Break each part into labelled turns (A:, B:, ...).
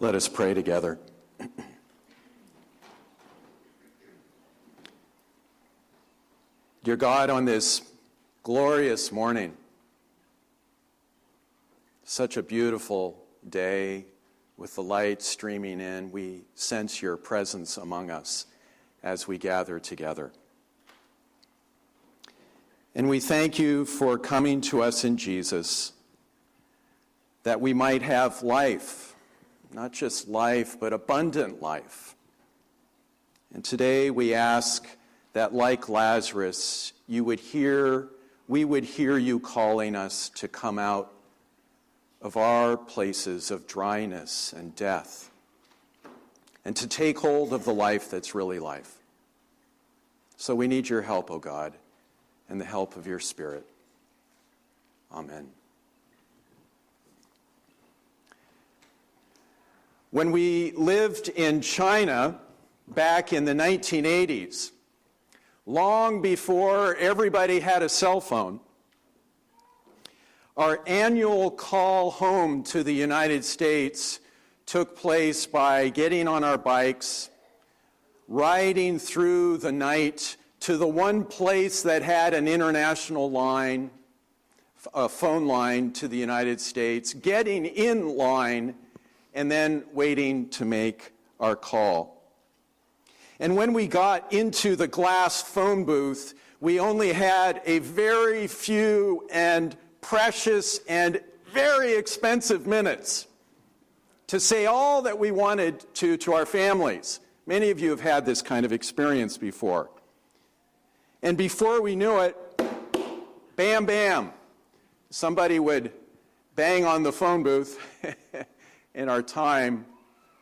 A: Let us pray together. Dear God, on this glorious morning, such a beautiful day with the light streaming in, we sense your presence among us as we gather together. And we thank you for coming to us in Jesus that we might have life, not just life, but abundant life. And today we ask that, like Lazarus, you would hear, we would hear you calling us to come out of our places of dryness and death and to take hold of the life that's really life. So we need your help, O oh God, and the help of your Spirit. Amen. When we lived in China back in the 1980s, long before everybody had a cell phone, our annual call home to the United States took place by getting on our bikes, riding through the night to the one place that had an international line, a phone line to the United States, getting in line and then waiting to make our call. And when we got into the glass phone booth, we only had a very few and precious and very expensive minutes to say all that we wanted to to our families. Many of you have had this kind of experience before. And before we knew it, bam, bam, somebody would bang on the phone booth and our time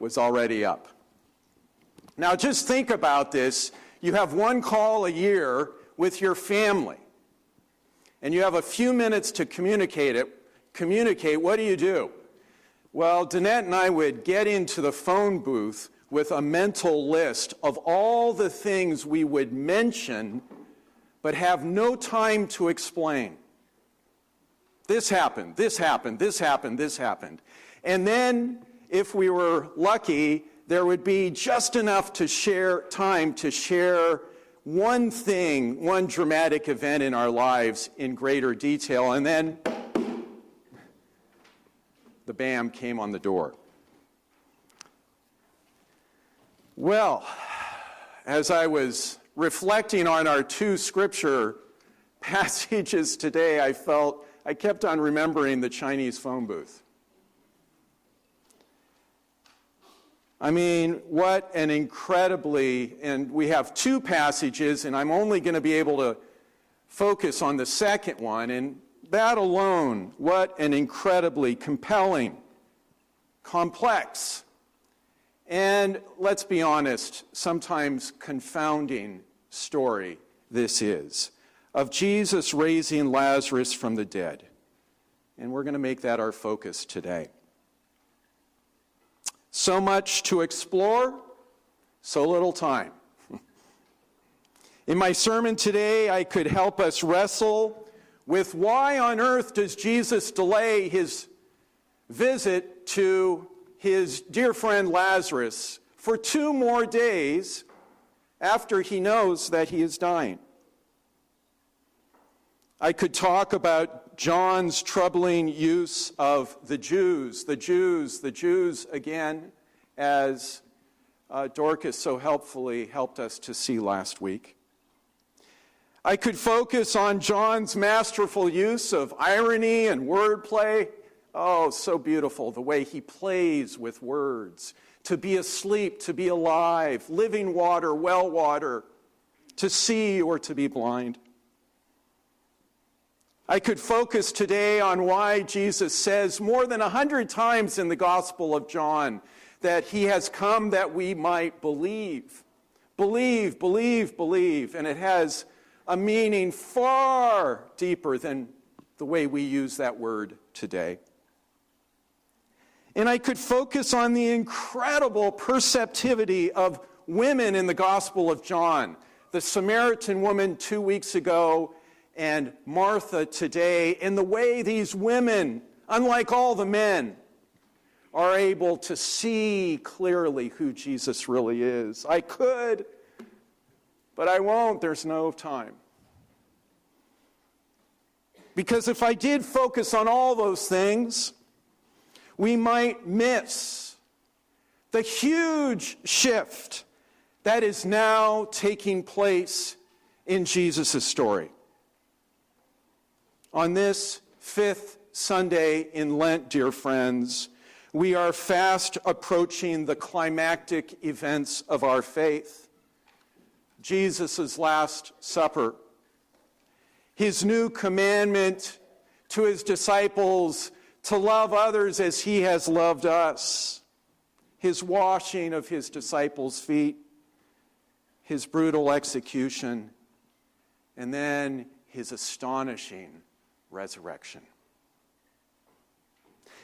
A: was already up. Now, just think about this. You have one call a year with your family, and you have a few minutes to communicate it. Communicate, what do you do? Well, Danette and I would get into the phone booth with a mental list of all the things we would mention, but have no time to explain. This happened, this happened, this happened, this happened. And then, if we were lucky, there would be just enough to share time to share one thing, one dramatic event in our lives in greater detail. And then the BAM came on the door. Well, as I was reflecting on our two scripture passages today, I felt I kept on remembering the Chinese phone booth. I mean, what an incredibly, and we have two passages, and I'm only going to be able to focus on the second one, and that alone, what an incredibly compelling, complex, and let's be honest, sometimes confounding story this is of Jesus raising Lazarus from the dead. And we're going to make that our focus today. So much to explore, so little time. In my sermon today, I could help us wrestle with why on earth does Jesus delay his visit to his dear friend Lazarus for two more days after he knows that he is dying. I could talk about John's troubling use of the Jews, the Jews, the Jews again, as uh, Dorcas so helpfully helped us to see last week. I could focus on John's masterful use of irony and wordplay. Oh, so beautiful, the way he plays with words. To be asleep, to be alive, living water, well water, to see or to be blind. I could focus today on why Jesus says more than a hundred times in the Gospel of John that he has come that we might believe. Believe, believe, believe. And it has a meaning far deeper than the way we use that word today. And I could focus on the incredible perceptivity of women in the Gospel of John. The Samaritan woman two weeks ago and Martha today, in the way these women, unlike all the men, are able to see clearly who Jesus really is. I could, but I won't. There's no time. Because if I did focus on all those things, we might miss the huge shift that is now taking place in Jesus' story. On this fifth Sunday in Lent, dear friends, we are fast approaching the climactic events of our faith. Jesus' Last Supper. His new commandment to his disciples to love others as he has loved us, his washing of his disciples' feet, his brutal execution, and then his astonishing resurrection.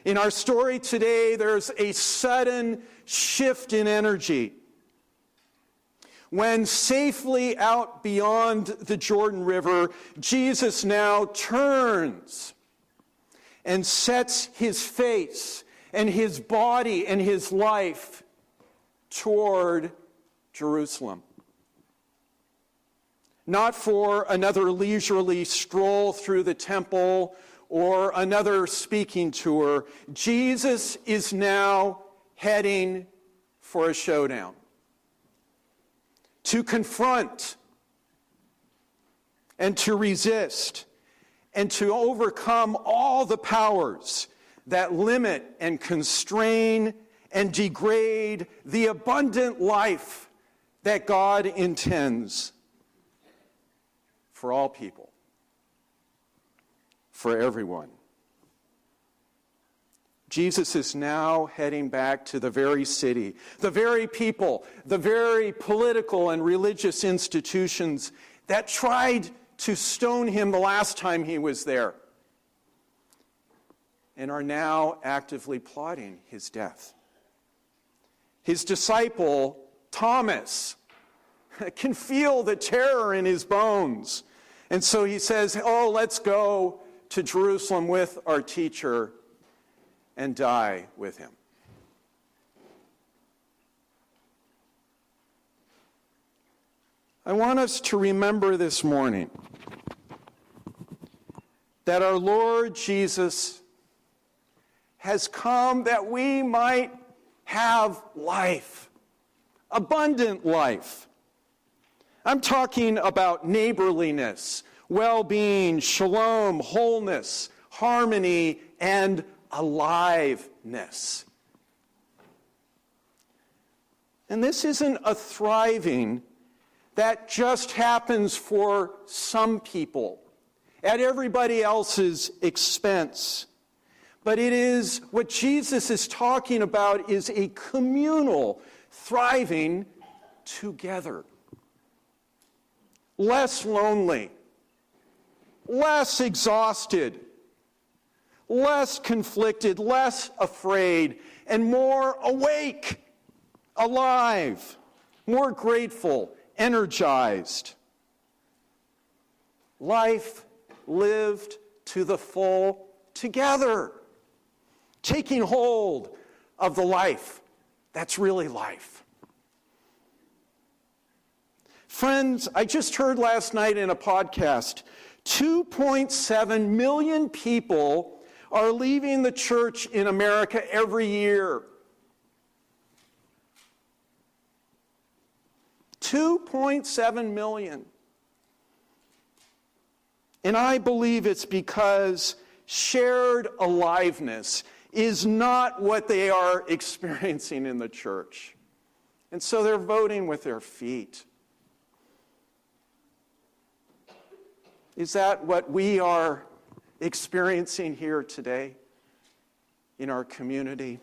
A: In our story today, there's a sudden shift in energy when safely out beyond the Jordan River, Jesus now turns and sets his face and his body and his life toward Jerusalem. Not for another leisurely stroll through the temple or another speaking tour. Jesus is now heading for a showdown to confront and to resist and to overcome all the powers that limit and constrain and degrade the abundant life that God intends for all people, for everyone. Jesus is now heading back to the very city, the very people, the very political and religious institutions that tried to stone him the last time he was there and are now actively plotting his death. His disciple, Thomas, can feel the terror in his bones. And so he says, Oh, let's go to Jerusalem with our teacher and die with him. I want us to remember this morning that our Lord Jesus has come that we might have life, abundant life. I'm talking about neighborliness, well being, shalom, wholeness, harmony, and aliveness. And this isn't a thriving that just happens for some people at everybody else's expense. But it is what Jesus is talking about is a communal thriving together. Less lonely, less exhausted, less conflicted, less afraid, and more awake, alive, more grateful, energized. Life lived to the full together, taking hold of the life that's really life. Friends, I just heard last night in a podcast 2.7 million people are leaving the church in America every year. 2.7 million. And I believe it's because shared aliveness is not what they are experiencing in the church. And so they're voting with their feet. Is that what we are experiencing here today in our community?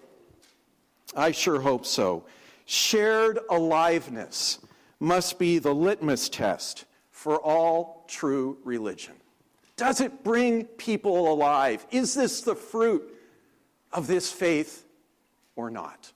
A: I sure hope so. Shared aliveness must be the litmus test for all true religion. Does it bring people alive? Is this the fruit of this faith or not?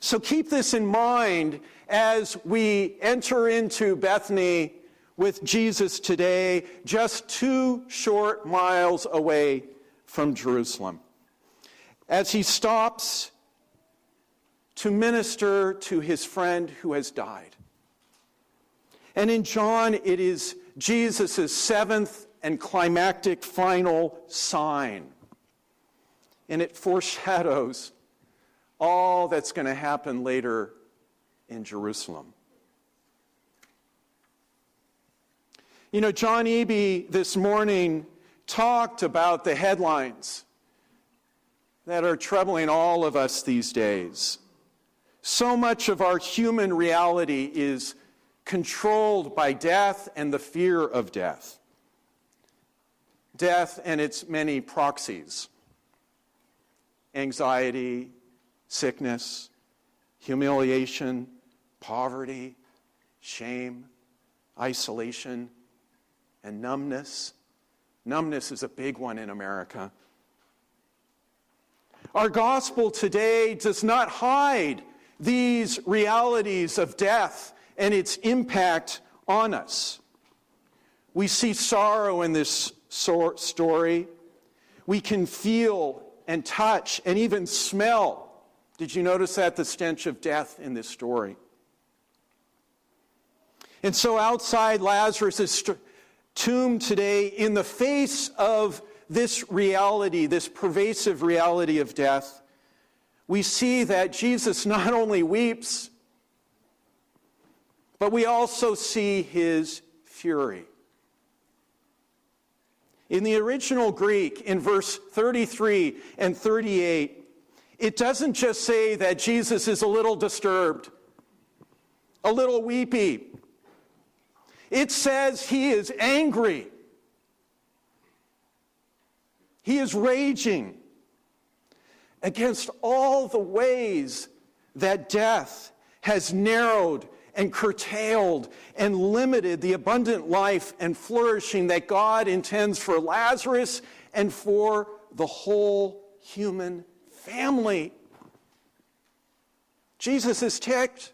A: So keep this in mind as we enter into Bethany with Jesus today, just two short miles away from Jerusalem as he stops to minister to his friend who has died. And in John, it is Jesus' seventh and climactic final sign. And it foreshadows all that's going to happen later in Jerusalem. You know, John Eby this morning talked about the headlines that are troubling all of us these days. So much of our human reality is controlled by death and the fear of death. Death and its many proxies anxiety, sickness, humiliation, poverty, shame, isolation, and numbness. Numbness is a big one in America. Our gospel today does not hide these realities of death and its impact on us. We see sorrow in this story. We can feel and touch and even smell. Did you notice that? The stench of death in this story. And so, outside Lazarus' tomb today, in the face of this reality, this pervasive reality of death, we see that Jesus not only weeps, but we also see his fury. In the original Greek, in verse 33 and 38, it doesn't just say that Jesus is a little disturbed, a little weepy. It says he is angry. He is raging against all the ways that death has narrowed and curtailed and limited the abundant life and flourishing that God intends for Lazarus and for the whole human family. Jesus is ticked.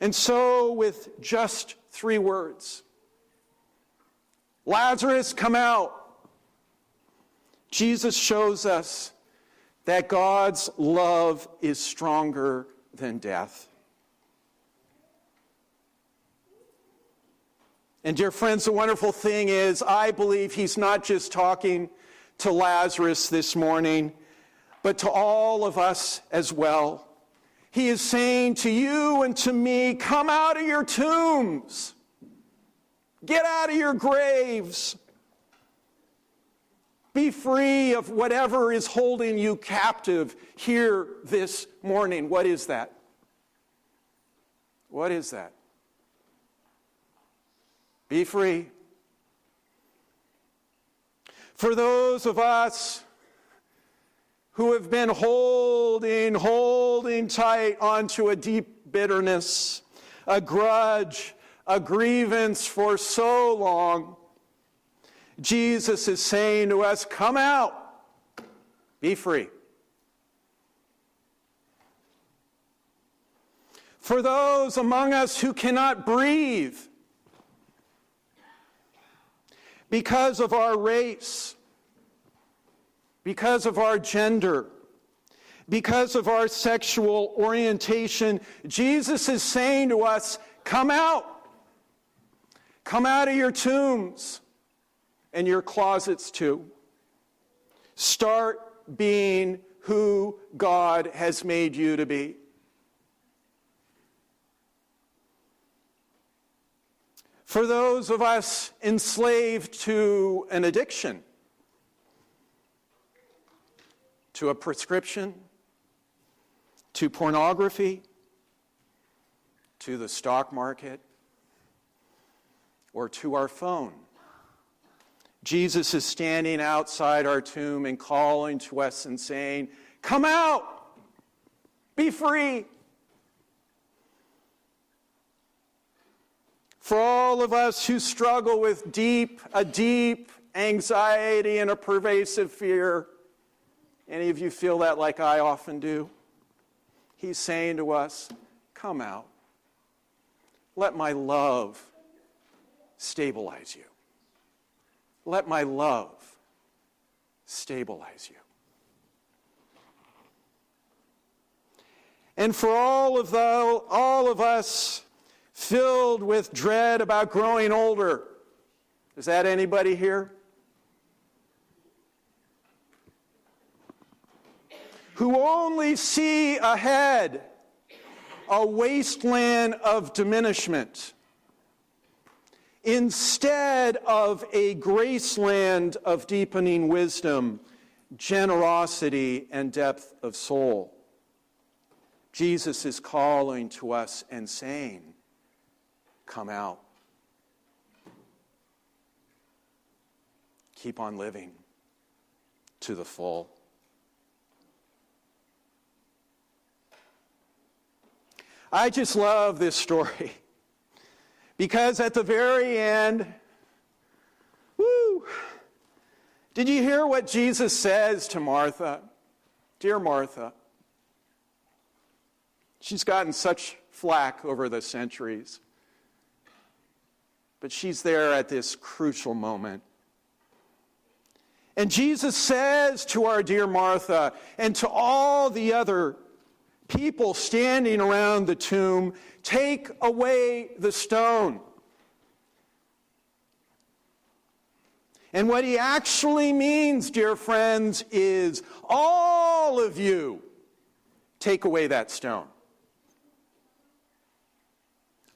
A: And so, with just three words Lazarus, come out. Jesus shows us that God's love is stronger than death. And, dear friends, the wonderful thing is, I believe he's not just talking to Lazarus this morning, but to all of us as well. He is saying to you and to me, Come out of your tombs, get out of your graves. Be free of whatever is holding you captive here this morning. What is that? What is that? Be free. For those of us who have been holding, holding tight onto a deep bitterness, a grudge, a grievance for so long, Jesus is saying to us, Come out, be free. For those among us who cannot breathe because of our race, because of our gender, because of our sexual orientation, Jesus is saying to us, Come out. Come out of your tombs and your closets too. Start being who God has made you to be. For those of us enslaved to an addiction, to a prescription, to pornography, to the stock market, or to our phone, Jesus is standing outside our tomb and calling to us and saying, Come out, be free. For all of us who struggle with deep, a deep anxiety and a pervasive fear, any of you feel that like I often do? He's saying to us, Come out. Let my love stabilize you. let my love stabilize you. And for all of, the, all of us filled with dread about growing older, is that anybody here? Who only see ahead a wasteland of diminishment instead of a graceland of deepening wisdom, generosity, and depth of soul. Jesus is calling to us and saying, Come out. Keep on living to the full. I just love this story because at the very end, woo, did you hear what Jesus says to Martha? Dear Martha, she's gotten such flack over the centuries, but she's there at this crucial moment. And Jesus says to our dear Martha and to all the other people standing around the tomb, Take away the stone. And what he actually means, dear friends, is all of you take away that stone.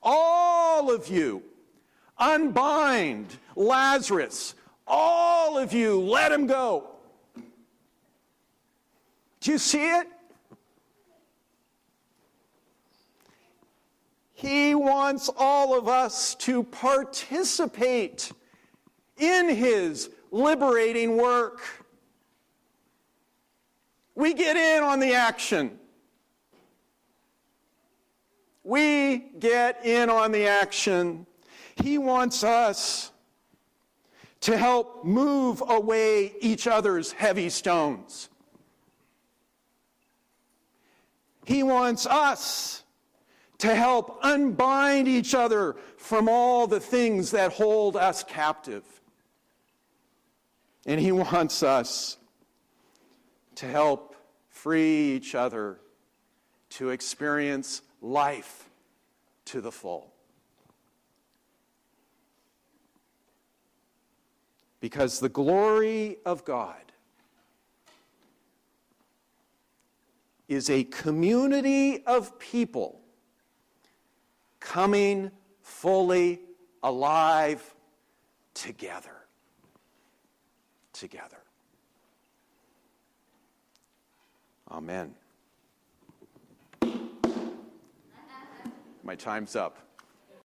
A: All of you unbind Lazarus. All of you let him go. Do you see it? He wants all of us to participate in His liberating work. We get in on the action. We get in on the action. He wants us to help move away each other's heavy stones. He wants us to help unbind each other from all the things that hold us captive. And He wants us to help free each other to experience life to the full. Because the glory of God is a community of people coming fully alive together. Together. Amen. My time's up.